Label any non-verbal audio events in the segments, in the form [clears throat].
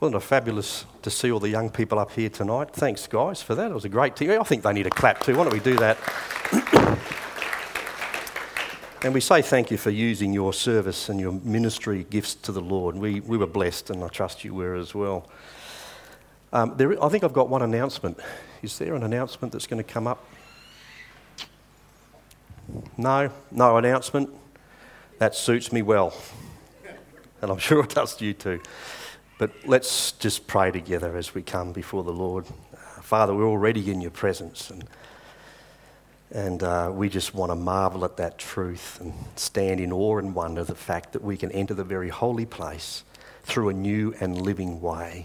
Wasn't it fabulous to see all the young people up here tonight? Thanks, guys, for that. It was a great team. I think they need a clap too. Why don't we do that? [coughs] and we say thank you for using your service and your ministry gifts to the Lord. We, we were blessed, and I trust you were as well. Um, there, I think I've got one announcement. Is there an announcement that's going to come up? No, no announcement. That suits me well. And I'm [laughs] sure it does you too. But let's just pray together as we come before the Lord. Uh, Father, we're already in your presence, and, and uh, we just want to marvel at that truth and stand in awe and wonder the fact that we can enter the very holy place through a new and living way,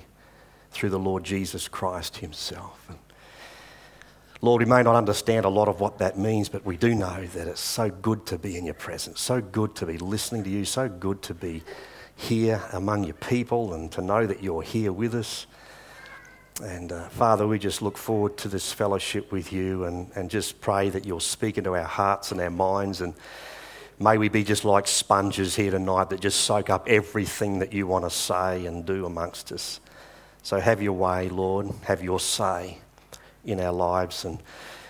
through the Lord Jesus Christ Himself. And Lord, we may not understand a lot of what that means, but we do know that it's so good to be in your presence, so good to be listening to you, so good to be here among your people and to know that you're here with us. And uh, Father, we just look forward to this fellowship with you and, and just pray that you'll speak into our hearts and our minds. And may we be just like sponges here tonight that just soak up everything that you want to say and do amongst us. So have your way, Lord. Have your say in our lives. And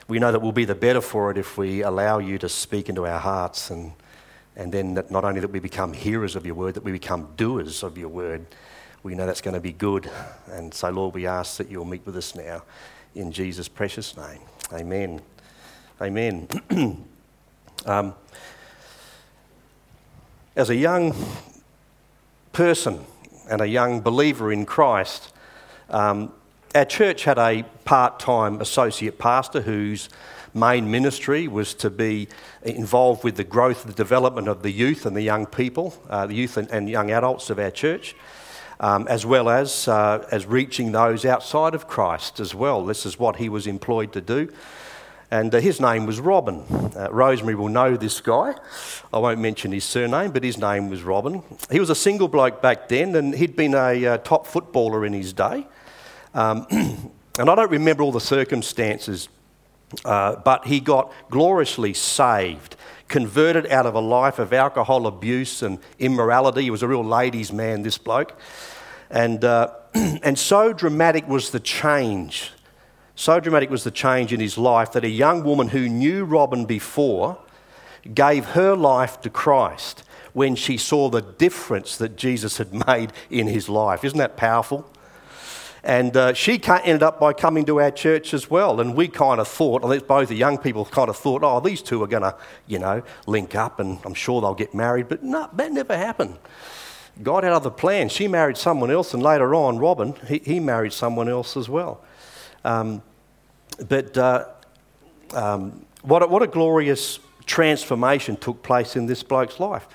we know that we'll be the better for it if we allow you to speak into our hearts and and then that not only that we become hearers of your word, that we become doers of your word. We know that's going to be good. And so, Lord, we ask that you'll meet with us now in Jesus' precious name. Amen. Amen. [clears throat] um, as a young person and a young believer in Christ, um, our church had a part time associate pastor whose main ministry was to be involved with the growth the development of the youth and the young people, uh, the youth and, and, young adults of our church, um, as well as, uh, as reaching those outside of Christ as well. This is what he was employed to do. And uh, his name was Robin. Uh, Rosemary will know this guy. I won't mention his surname, but his name was Robin. He was a single bloke back then, and he'd been a uh, top footballer in his day. Um, [clears throat] and I don't remember all the circumstances uh, but he got gloriously saved, converted out of a life of alcohol abuse and immorality. He was a real ladies' man, this bloke. And, uh, [clears throat] and so dramatic was the change, so dramatic was the change in his life that a young woman who knew Robin before gave her life to Christ when she saw the difference that Jesus had made in his life. Isn't that powerful? And uh, she ended up by coming to our church as well. And we kind of thought, I think both the young people kind of thought, oh, these two are going to, you know, link up and I'm sure they'll get married. But no, that never happened. God had other plans. She married someone else, and later on, Robin, he, he married someone else as well. Um, but uh, um, what, a, what a glorious transformation took place in this bloke's life.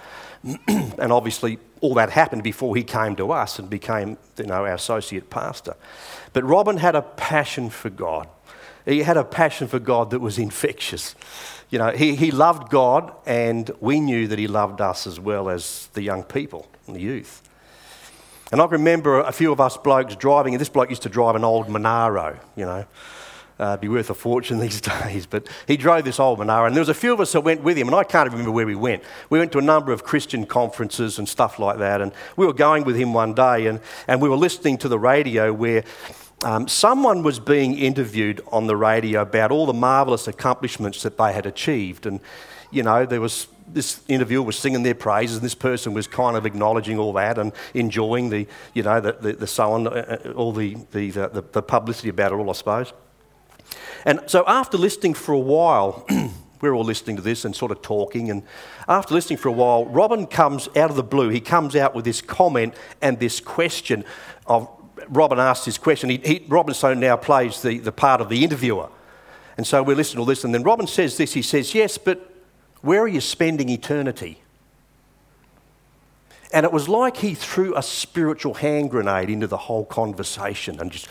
[clears throat] and obviously, all that happened before he came to us and became you know, our associate pastor. But Robin had a passion for God. He had a passion for God that was infectious. You know, he, he loved God, and we knew that he loved us as well as the young people and the youth. And I remember a few of us blokes driving, and this bloke used to drive an old Monaro, you know uh, be worth a fortune [laughs] these days. But he drove this old Monaro, and there was a few of us that went with him, and I can't even remember where we went. We went to a number of Christian conferences and stuff like that, and we were going with him one day, and, and we were listening to the radio where um, someone was being interviewed on the radio about all the marvellous accomplishments that they had achieved, and you know there was this interviewer was singing their praises, and this person was kind of acknowledging all that and enjoying the, you know, the, the, the so on, uh, uh all the, the, the, the publicity about it all, I suppose. And so after listening for a while, [clears throat] we're all listening to this and sort of talking. And after listening for a while, Robin comes out of the blue. He comes out with this comment and this question of Robin asks this question. He, he, Robinson now plays the, the part of the interviewer. And so we're listening to this. And then Robin says this he says, Yes, but where are you spending eternity? And it was like he threw a spiritual hand grenade into the whole conversation and just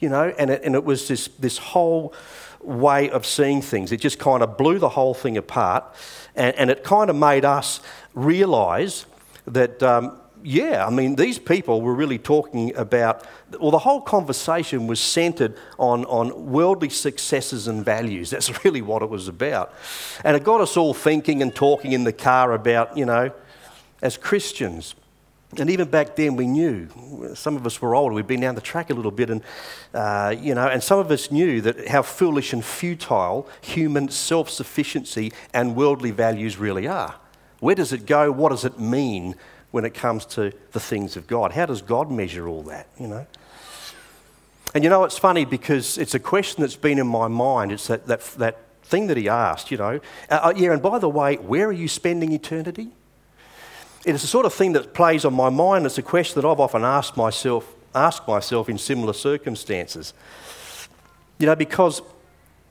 you know, and it, and it was this, this whole way of seeing things. It just kind of blew the whole thing apart, and, and it kind of made us realize that. Um, yeah, I mean, these people were really talking about, well, the whole conversation was centered on, on worldly successes and values. That's [laughs] really what it was about. And it got us all thinking and talking in the car about, you know, as Christians, And even back then, we knew. Some of us were older. We'd been down the track a little bit, and uh, you know, and some of us knew that how foolish and futile human self-sufficiency and worldly values really are. Where does it go? What does it mean when it comes to the things of God? How does God measure all that? You know. And you know, it's funny because it's a question that's been in my mind. It's that that that thing that he asked. You know, uh, uh yeah. And by the way, where are you spending eternity? It is the sort of thing that plays on my mind. It's a question that I've often asked myself, asked myself in similar circumstances. You know, because,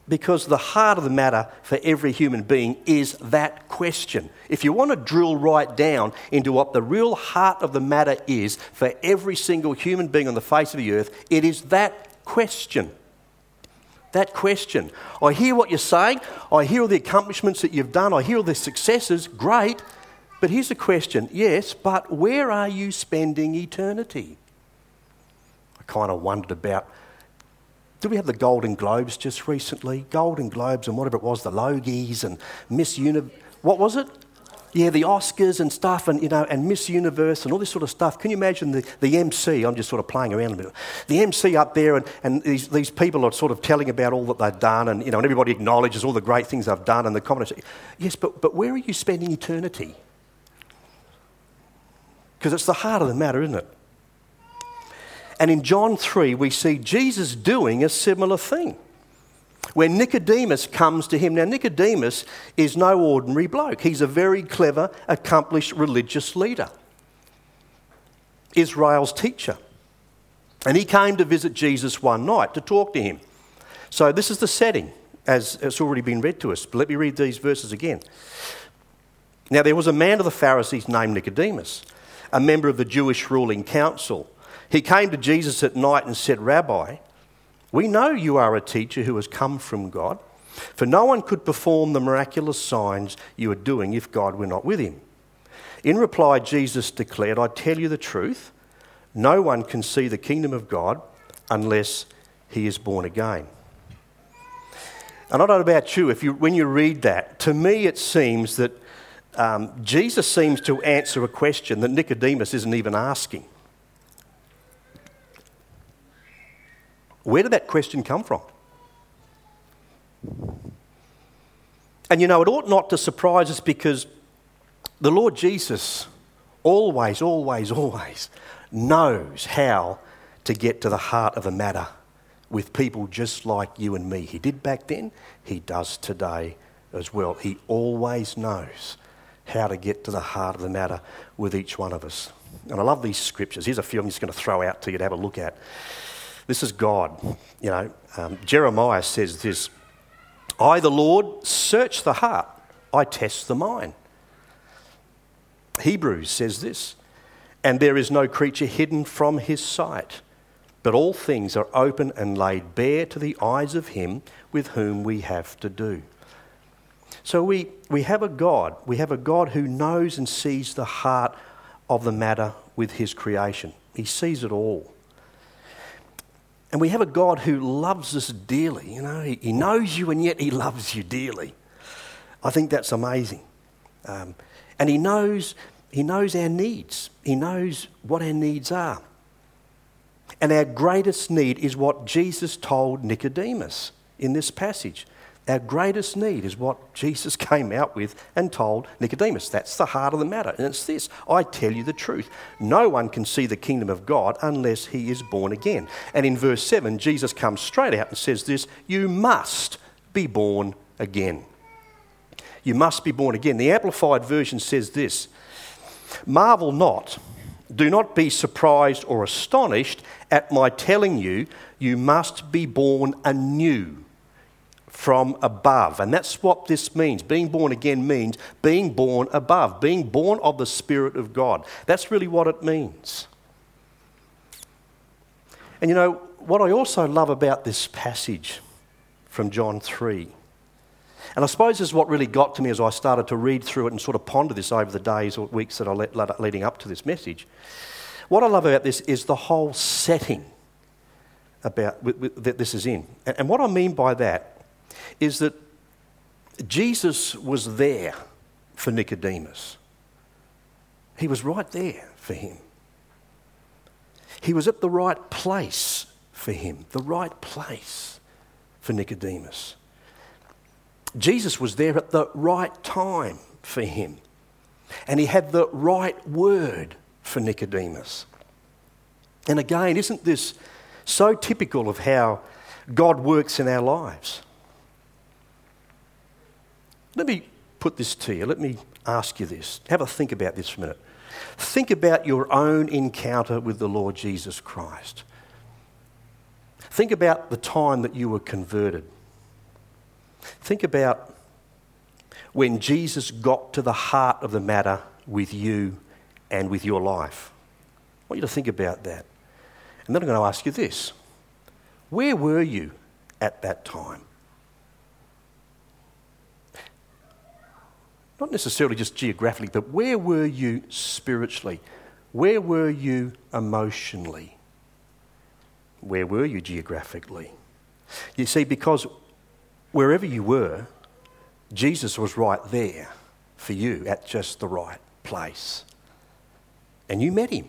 because the heart of the matter for every human being is that question. If you want to drill right down into what the real heart of the matter is for every single human being on the face of the earth, it is that question. That question. I hear what you're saying. I hear all the accomplishments that you've done. I hear all the successes. Great. But here's the question yes, but where are you spending eternity? I kind of wondered about. Did we have the Golden Globes just recently? Golden Globes and whatever it was, the Logies and Miss Universe. What was it? Yeah, the Oscars and stuff, and you know, and Miss Universe and all this sort of stuff. Can you imagine the, the MC? I'm just sort of playing around a bit. The MC up there, and, and these, these people are sort of telling about all that they've done, and you know, and everybody acknowledges all the great things they've done, and the comments. Yes, but but where are you spending eternity? Because it's the heart of the matter, isn't it? And in John 3, we see Jesus doing a similar thing. When Nicodemus comes to him. Now, Nicodemus is no ordinary bloke, he's a very clever, accomplished religious leader, Israel's teacher. And he came to visit Jesus one night to talk to him. So, this is the setting, as it's already been read to us. But let me read these verses again. Now, there was a man of the Pharisees named Nicodemus a member of the Jewish ruling council. He came to Jesus at night and said, Rabbi, we know you are a teacher who has come from God, for no one could perform the miraculous signs you are doing if God were not with him. In reply, Jesus declared, I tell you the truth, no one can see the kingdom of God unless he is born again. And I don't know about you, if you, when you read that, to me it seems that um, Jesus seems to answer a question that Nicodemus isn't even asking. Where did that question come from? And you know, it ought not to surprise us because the Lord Jesus always, always, always knows how to get to the heart of a matter with people just like you and me. He did back then, he does today as well. He always knows how to get to the heart of the matter with each one of us. And I love these scriptures. Here's a few I'm just going to throw out to you to have a look at. This is God. You know, um, Jeremiah says this I, the Lord, search the heart, I test the mind. Hebrews says this, and there is no creature hidden from his sight, but all things are open and laid bare to the eyes of him with whom we have to do. So we, we have a God. We have a God who knows and sees the heart of the matter with his creation. He sees it all. And we have a God who loves us dearly. You know, he, he knows you and yet he loves you dearly. I think that's amazing. Um, and he knows, he knows our needs. He knows what our needs are. And our greatest need is what Jesus told Nicodemus in this passage. Our greatest need is what Jesus [laughs] came out with and told Nicodemus. That's the heart of the matter. And it's this I tell you the truth. No one can see the kingdom of God unless he is born again. And in verse 7, Jesus comes straight out and says this You must be born again. You must be born again. The Amplified Version says this Marvel not, do not be surprised or astonished at my telling you, you must be born anew from above. And that's what this means. Being born again means being born above, being born of the Spirit of God. That's really what it means. And you know, what I also love about this passage from John 3, and I suppose this is what really got to me as I started to read through it and sort of ponder this over the days or weeks that are leading up to this message. What I love about this is the whole setting about that this is in. And what I mean by that is that Jesus was there for Nicodemus. He was right there for him. He was at the right place for him, the right place for Nicodemus. Jesus was there at the right time for him, and he had the right word for Nicodemus. And again, isn't this so typical of how God works in our lives? Let me put this to you. Let me ask you this. Have a think about this for a minute. Think about your own encounter with the Lord Jesus Christ. Think about the time that you were converted. Think about when Jesus got to the heart of the matter with you and with your life. I want you to think about that. And then I'm going to ask you this Where were you at that time? Not necessarily just geographically, but where were you spiritually? Where were you emotionally? Where were you geographically? You see, because wherever you were, Jesus was right there for you at just the right place. And you met him.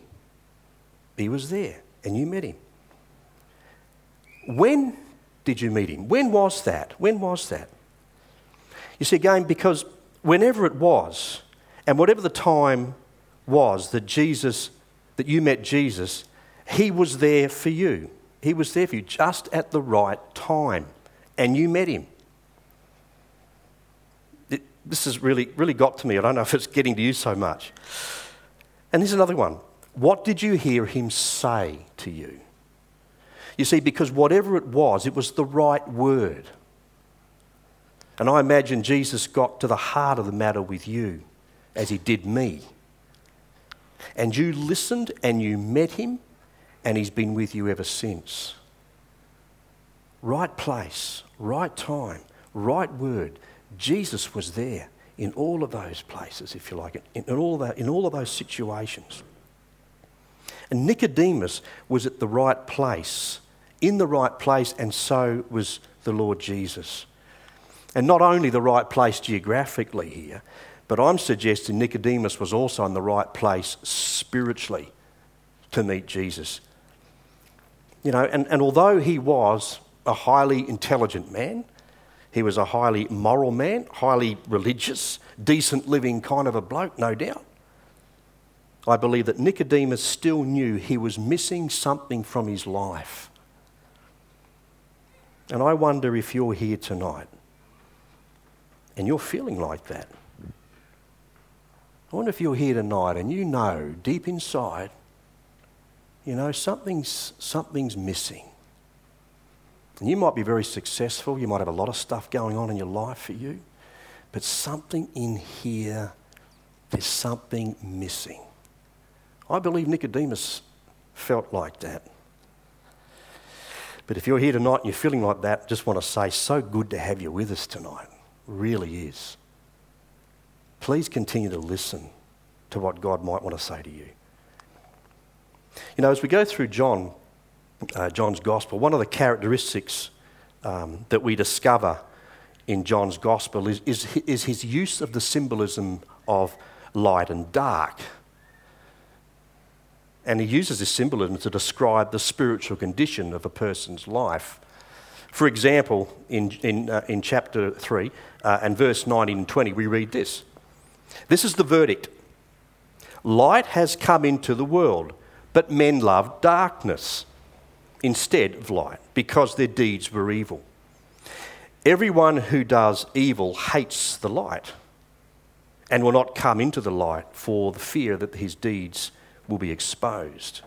He was there, and you met him. When did you meet him? When was that? When was that? You see, again, because whenever it was, and whatever the time was that Jesus, that you met Jesus, he was there for you. He was there for you just at the right time, and you met him. It, this has really, really got to me. I don't know if it's getting to you so much. And here's another one. What did you hear him say to you? You see, because whatever it was, it was the right word. And I imagine Jesus got to the heart of the matter with you as he did me. And you listened and you met him, and he's been with you ever since. Right place, right time, right word. Jesus was there in all of those places, if you like it, in all that, in all of those situations. And Nicodemus was at the right place, in the right place, and so was the Lord Jesus. And not only the right place geographically here, but I'm suggesting Nicodemus was also in the right place spiritually to meet Jesus. You know, and, and although he was a highly intelligent man, he was a highly moral man, highly religious, decent living kind of a bloke, no doubt. I believe that Nicodemus still knew he was missing something from his life. And I wonder if you're here tonight and you're feeling like that. I wonder if you're here tonight and you know deep inside, you know, something's, something's missing. And you might be very successful, you might have a lot of stuff going on in your life for you, but something in here, there's something missing. I believe Nicodemus felt like that. But if you're here tonight and you're feeling like that, just want to say, so good to have you with us tonight really is. Please continue to listen to what God might want to say to you. You know, as we go through John, uh, John's gospel, one of the characteristics um, that we discover in John's gospel is, is, is his use of the symbolism of light and dark. And he uses this symbolism to describe the spiritual condition of a person's life. For example, in, in, uh, in chapter 3 uh, and verse 19 and 20, we read this This is the verdict Light has come into the world, but men loved darkness instead of light because their deeds were evil. Everyone who does evil hates the light and will not come into the light for the fear that his deeds will be exposed.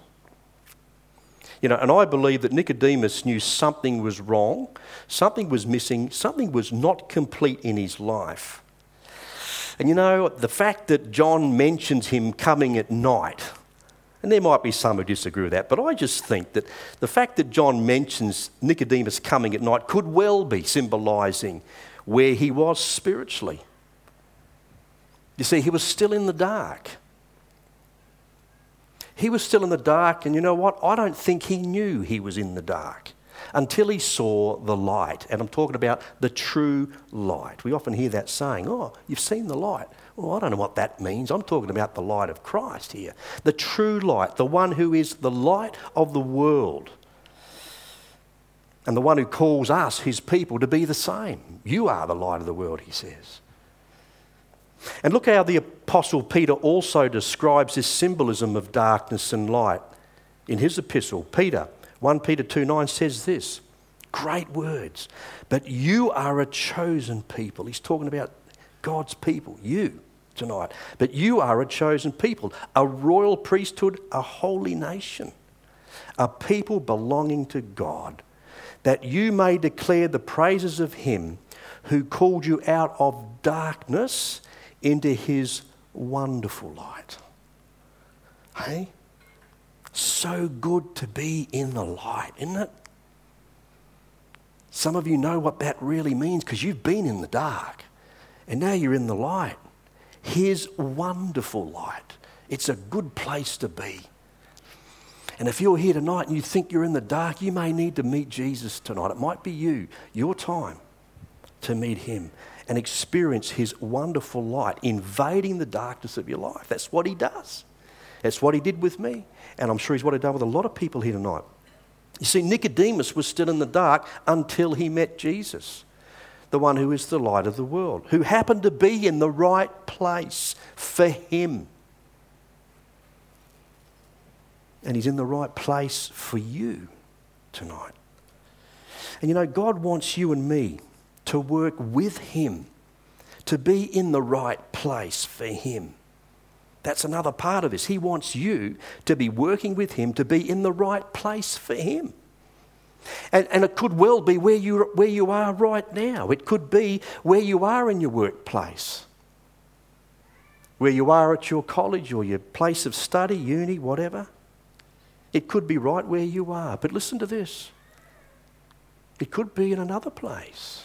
You know, and I believe that Nicodemus knew something was wrong, something was missing, something was not complete in his life. And you know, the fact that John mentions him coming at night, and there might be some who disagree with that, but I just think that the fact that John mentions Nicodemus coming at night could well be symbolising where he was spiritually. You see, he was still in the dark. He was still in the dark, and you know what? I don't think he knew he was in the dark. until he saw the light. And I'm talking about the true light. We often hear that saying, Oh, you've seen the light. Well, I don't know what that means. I'm talking about the light of Christ here. The true light, the one who is the light of the world. And the one who calls us, his people, to be the same. You are the light of the world, he says. And look how the Apostle Peter also describes this symbolism of darkness and light in his epistle. Peter, 1 Peter 2 9 says this great words, but you are a chosen people. He's talking about God's people, you tonight. But you are a chosen people, a royal priesthood, a holy nation, a people belonging to God, that you may declare the praises of Him who called you out of darkness into His wonderful light. Hey? So good to be in the light, isn't it? Some of you know what that really means because you've been in the dark and now you're in the light. His wonderful light. It's a good place to be. And if you're here tonight and you think you're in the dark, you may need to meet Jesus tonight. It might be you, your time to meet him and experience his wonderful light invading the darkness of your life. That's what he does. That's what he did with me. And I'm sure he's what he's done with a lot of people here tonight. You see, Nicodemus was still in the dark until he met Jesus the one who is the light of the world, who happened to be in the right place for him. And he's in the right place for you tonight. And you know, God wants you and me to work with him, to be in the right place for him. That's another part of this. He wants you to be working with him, to be in the right place for him. And, and it could well be where you, where you are right now. It could be where you are in your workplace, where you are at your college or your place of study, uni, whatever. It could be right where you are. But listen to this it could be in another place,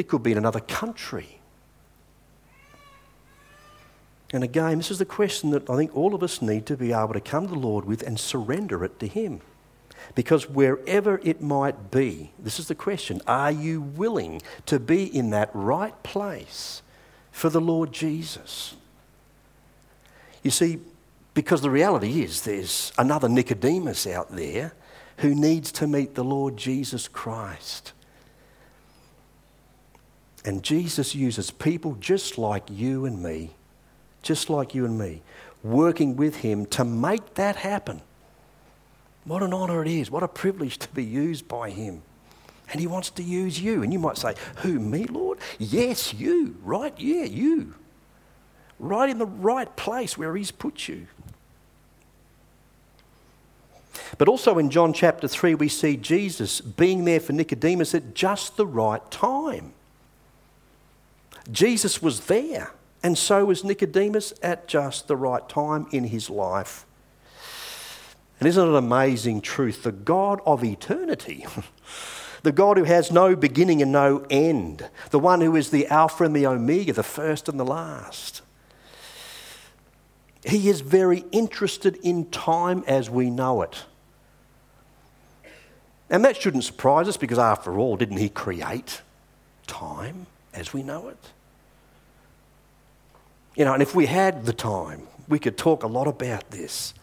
it could be in another country. And again, this is the question that I think all of us need to be able to come to the Lord with and surrender it to Him. Because wherever it might be, this is the question are you willing to be in that right place for the Lord Jesus? You see, because the reality is there's another Nicodemus out there who needs to meet the Lord Jesus Christ. And Jesus uses people just like you and me, just like you and me, working with him to make that happen. What an honour it is. What a privilege to be used by Him. And He wants to use you. And you might say, Who, me, Lord? Yes, you. Right? Yeah, you. Right in the right place where He's put you. But also in John chapter 3, we see Jesus being there for Nicodemus at just the right time. Jesus was there, and so was Nicodemus at just the right time in his life. And isn't it an amazing truth? The God of eternity, [laughs] the God who has no beginning and no end, the one who is the Alpha and the Omega, the first and the last. He is very interested in time as we know it. And that shouldn't surprise us because, after all, didn't He create time as we know it? You know, and if we had the time, we could talk a lot about this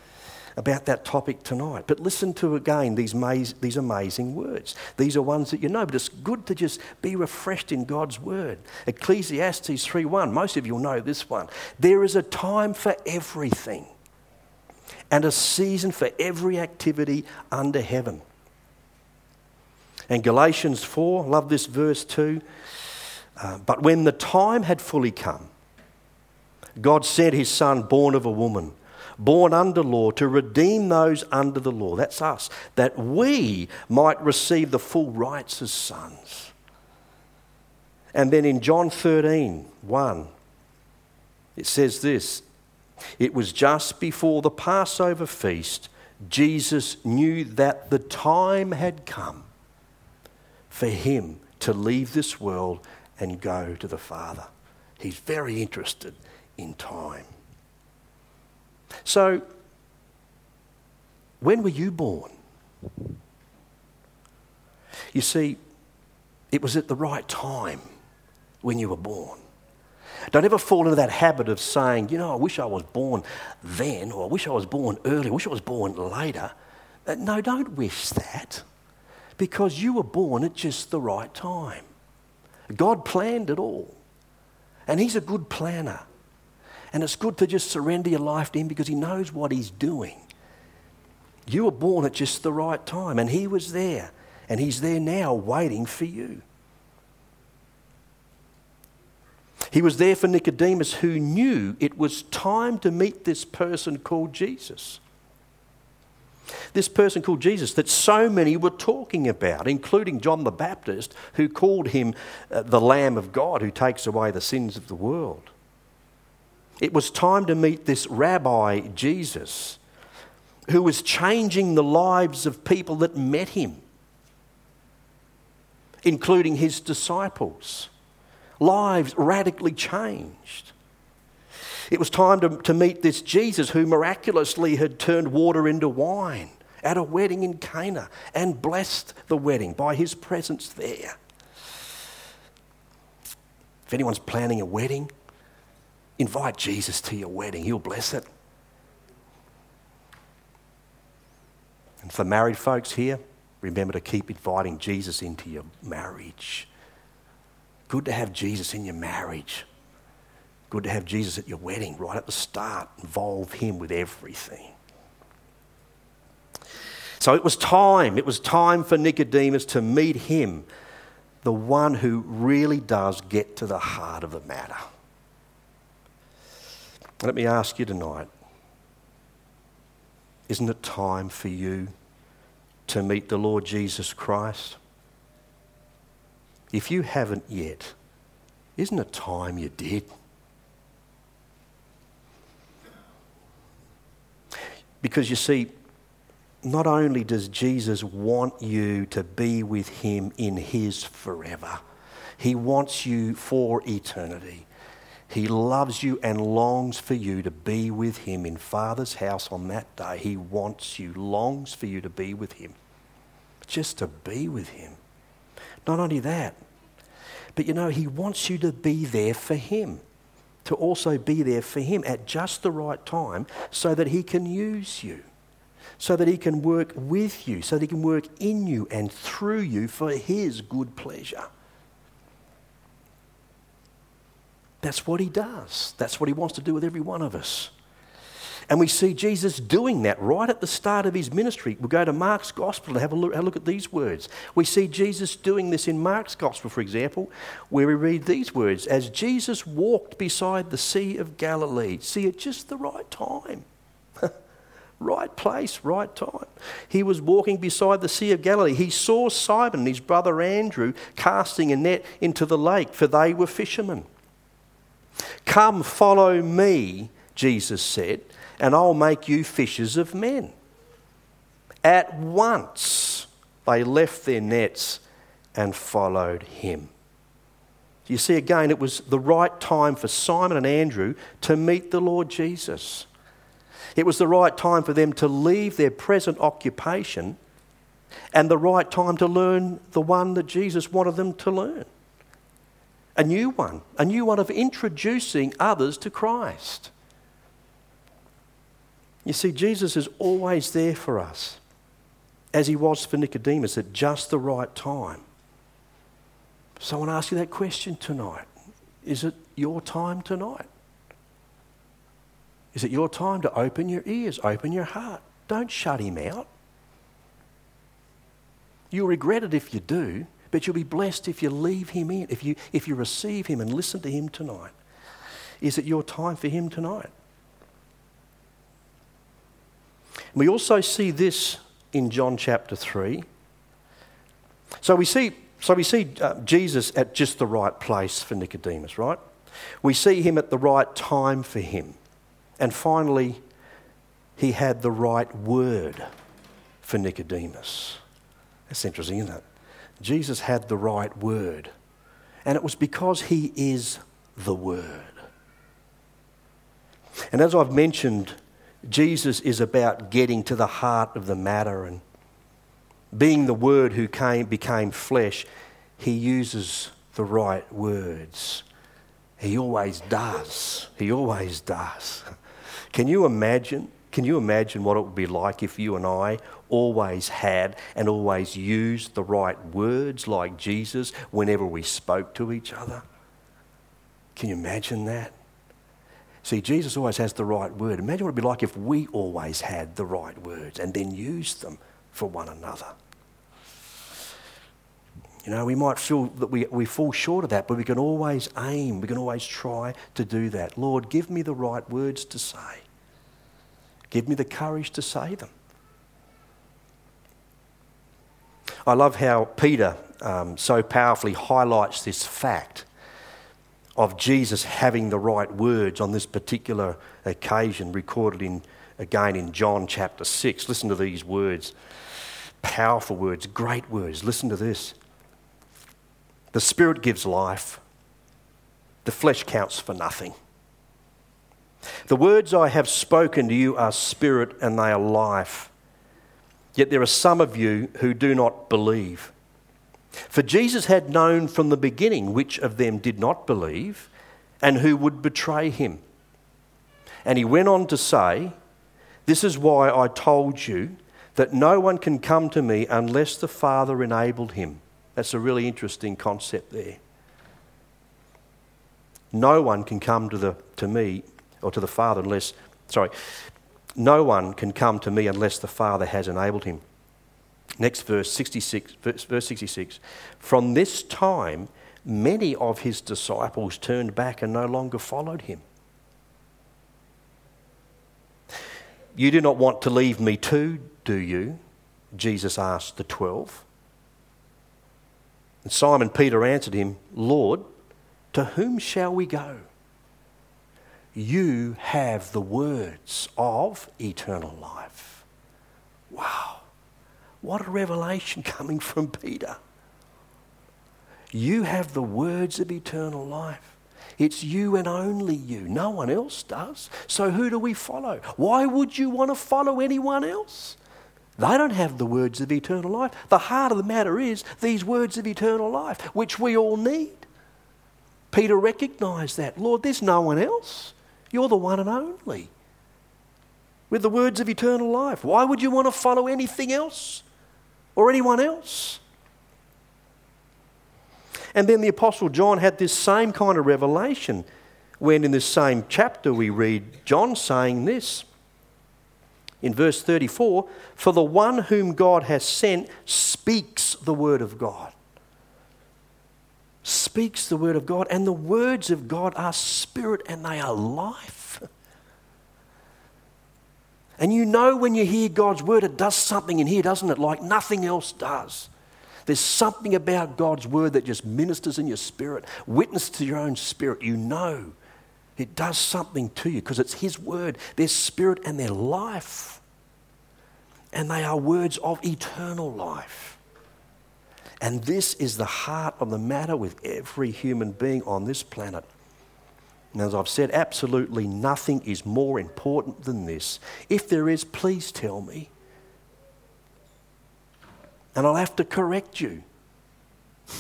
about that topic tonight. But listen to again these, maz- these amazing words. These are ones that you know, but it's good to just be refreshed in God's word. Ecclesiastes 3:1. Most of you will know this one. There is a time for everything, and a season for every activity under heaven. And Galatians 4, love this verse too. Uh, but when the time had fully come, God sent his son, born of a woman born under law, to redeem those under the law. That's us, that we might receive the full rights as sons. And then in John 13, 1, it says this It was just before the Passover feast, Jesus knew that the time had come for him to leave this world and go to the Father. He's very interested in time. So, when were you born? You see, it was at the right time when you were born. Don't ever fall into that habit of saying, you know, I wish I was born then, or I wish I was born earlier, I wish I was born later. Uh, no, don't wish that because you were born at just the right time. God planned it all, and He's a good planner. And it's good to just surrender your life to Him because He knows what He's doing. You were born at just the right time, and He was there, and He's there now waiting for you. He was there for Nicodemus, who knew it was time to meet this person called Jesus. This person called Jesus that so many were talking about, including John the Baptist, who called him uh, the Lamb of God who takes away the sins of the world. It was time to meet this rabbi, Jesus, who was changing the lives of people that met him, including his disciples lives radically changed. It was time to, to meet this Jesus who miraculously had turned water into wine at a wedding in Cana and blessed the wedding by his presence there. If anyone's planning a wedding, invite Jesus to your wedding, he'll bless it. And for married folks here, remember to keep inviting Jesus into your marriage. Good to have Jesus in your marriage. Good to have Jesus at your wedding right at the start. Involve him with everything. So it was time. It was time for Nicodemus to meet him, the one who really does get to the heart of the matter. Let me ask you tonight isn't it time for you to meet the Lord Jesus Christ? If you haven't yet, isn't it time you did? Because you see, not only does Jesus want you to be with him in his forever, he wants you for eternity. He loves you and longs for you to be with him in Father's house on that day. He wants you, longs for you to be with him. Just to be with him. Not only that, but you know, He wants you to be there for Him, to also be there for Him at just the right time so that He can use you, so that He can work with you, so that He can work in you and through you for His good pleasure. That's what He does. That's what He wants to do with every one of us. And we see Jesus doing that right at the start of his ministry. We'll go to Mark's Gospel and have a look, have a look at these words. We see Jesus doing this in Mark's Gospel, for example, where we read these words As Jesus walked beside the Sea of Galilee, see, at just the right time. [laughs] right place, right time. He was walking beside the Sea of Galilee. He saw Simon and his brother Andrew casting a net into the lake, for they were fishermen. Come, follow me, Jesus said and I'll make you fishers of men. At once they left their nets and followed him. You see, again, it was the right time for Simon and Andrew to meet the Lord Jesus. It was the right time for them to leave their present occupation and the right time to learn the one that Jesus wanted them to learn. A new one, a new one of introducing others to Christ. You see, Jesus is always there for us, as he was for Nicodemus at just the right time. So I want to ask you that question tonight. Is it your time tonight? Is it your time to open your ears, open your heart? Don't shut him out. You'll regret it if you do, but you'll be blessed if you leave him in, if you, if you receive him and listen to him tonight. Is it your time for him tonight? We also see this in John chapter 3. So we see, so we see uh, Jesus at just the right place for Nicodemus, right? We see him at the right time for him. And finally, he had the right word for Nicodemus. That's interesting, isn't it? Jesus had the right word. And it was because he is the word. And as I've mentioned Jesus is about getting to the heart of the matter. And being the Word who came, became flesh, he uses the right words. He always does. He always does. Can you imagine? Can you imagine what it would be like if you and I always had and always used the right words like Jesus whenever we spoke to each other? Can you imagine that? See, Jesus always has the right word. Imagine what it would be like if we always had the right words and then used them for one another. You know, we might feel that we, we fall short of that, but we can always aim, we can always try to do that. Lord, give me the right words to say. Give me the courage to say them. I love how Peter um, so powerfully highlights this fact of Jesus having the right words on this particular occasion, recorded in, again in John chapter 6. Listen to these words powerful words, great words. Listen to this. The Spirit gives life, the flesh counts for nothing. The words I have spoken to you are spirit and they are life. Yet there are some of you who do not believe. For Jesus had known from the beginning which of them did not believe and who would betray him. And he went on to say, This is why I told you that no one can come to me unless the Father enabled him. That's a really interesting concept there. No one can come to, the, to me or to the Father unless, sorry, no one can come to me unless the Father has enabled him. Next verse, 66, verse 66. From this time, many of his disciples turned back and no longer followed him. You do not want to leave me too, do you? Jesus asked the twelve. And Simon Peter answered him, Lord, to whom shall we go? You have the words of eternal life. Wow. What a revelation coming from Peter. You have the words of eternal life. It's you and only you. No one else does. So who do we follow? Why would you want to follow anyone else? They don't have the words of eternal life. The heart of the matter is these words of eternal life, which we all need. Peter recognized that. Lord, there's no one else. You're the one and only. With the words of eternal life. Why would you want to follow anything else or anyone else? And then the Apostle John had this same kind of revelation when, in this same chapter, we read John saying this in verse 34 For the one whom God has sent speaks the word of God. Speaks the word of God, and the words of God are spirit and they are life. And you know when you hear God's word, it does something in here, doesn't it? Like nothing else does. There's something about God's word that just ministers in your spirit, witness to your own spirit. You know it does something to you because it's His word. They're spirit and they're life. And they are words of eternal life. And this is the heart of the matter with every human being on this planet. And as I've said, absolutely nothing is more important than this. If there is, please tell me. And I'll have to correct you [laughs]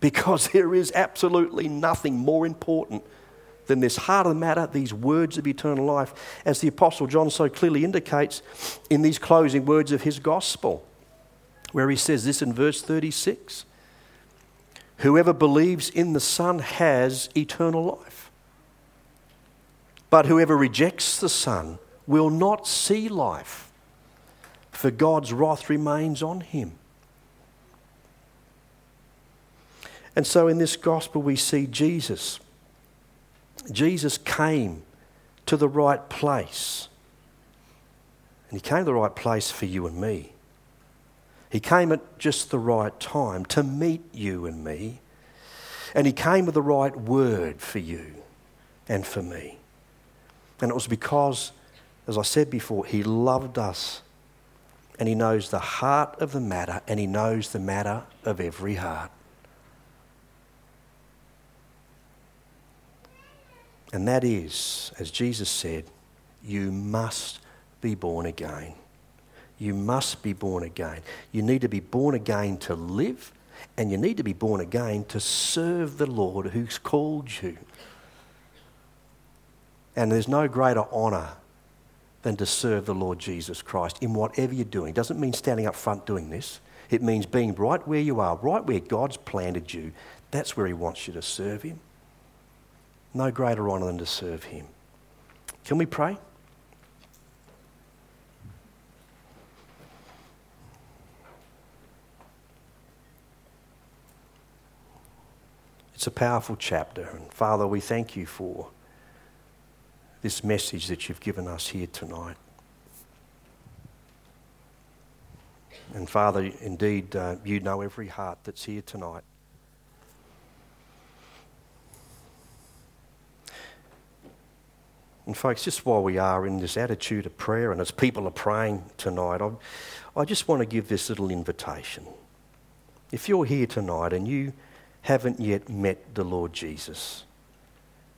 because there is absolutely nothing more important than this heart of the matter, these words of eternal life, as the Apostle John so clearly indicates in these closing words of his gospel, where he says this in verse 36 Whoever believes in the Son has eternal life. But whoever rejects the Son will not see life, for God's wrath remains on him. And so in this gospel, we see Jesus Jesus came to the right place. And he came to the right place for you and me. He came at just the right time to meet you and me. And he came with the right word for you and for me. And it was because, as I said before, he loved us and he knows the heart of the matter and he knows the matter of every heart. And that is, as Jesus said, you must be born again. You must be born again. You need to be born again to live, and you need to be born again to serve the Lord who's called you. And there's no greater honour than to serve the Lord Jesus Christ in whatever you're doing. It doesn't mean standing up front doing this. It means being right where you are, right where God's planted you. That's where He wants you to serve Him. No greater honour than to serve Him. Can we pray? It's a powerful chapter. And Father, we thank you for this message that you've given us here tonight. And Father, indeed, uh, you know every heart that's here tonight. And, folks, just while we are in this attitude of prayer and as people are praying tonight, I, I just want to give this little invitation. If you're here tonight and you haven't yet met the Lord Jesus,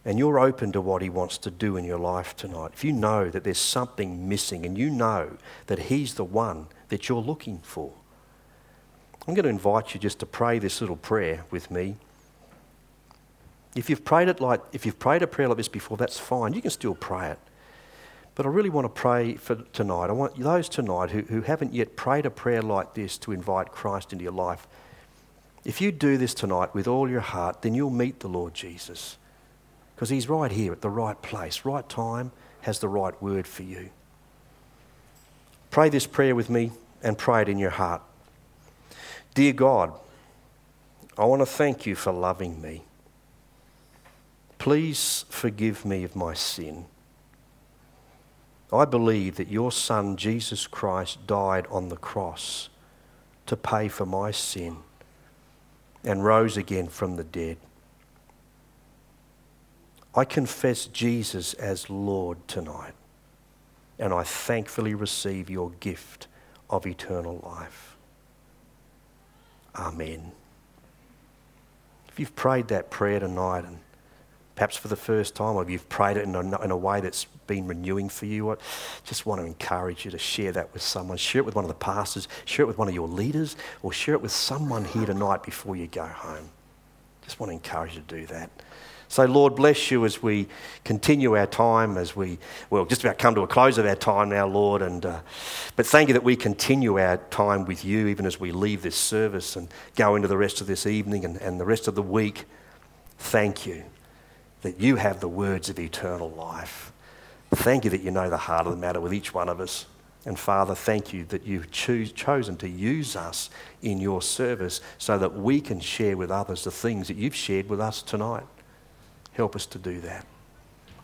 and you're open to what He wants to do in your life tonight, if you know that there's something missing and you know that He's the one that you're looking for, I'm going to invite you just to pray this little prayer with me. If you've prayed it like if you've prayed a prayer like this before, that's fine. You can still pray it. But I really want to pray for tonight. I want those tonight who, who haven't yet prayed a prayer like this to invite Christ into your life. If you do this tonight with all your heart, then you'll meet the Lord Jesus. Because he's right here at the right place, right time, has the right word for you. Pray this prayer with me and pray it in your heart. Dear God, I want to thank you for loving me. Please forgive me of my sin. I believe that your Son, Jesus Christ, died on the cross to pay for my sin and rose again from the dead. I confess Jesus as Lord tonight, and I thankfully receive your gift of eternal life. Amen. If you've prayed that prayer tonight, and perhaps for the first time, or you've prayed it in a, in a way that's been renewing for you, I just want to encourage you to share that with someone. Share it with one of the pastors, share it with one of your leaders, or share it with someone here tonight before you go home. Just want to encourage you to do that. So, Lord, bless you as we continue our time, as we, well, just about come to a close of our time now, Lord. And, uh, but thank you that we continue our time with you even as we leave this service and go into the rest of this evening and, and the rest of the week. Thank you that you have the words of eternal life. Thank you that you know the heart of the matter with each one of us. And Father, thank you that you've choose, chosen to use us in your service so that we can share with others the things that you've shared with us tonight. Help us to do that.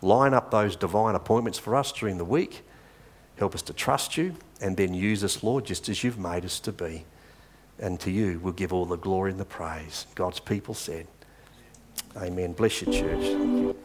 Line up those divine appointments for us during the week. Help us to trust you and then use us, Lord, just as you've made us to be. And to you, we'll give all the glory and the praise. God's people said, Amen. Bless you, church.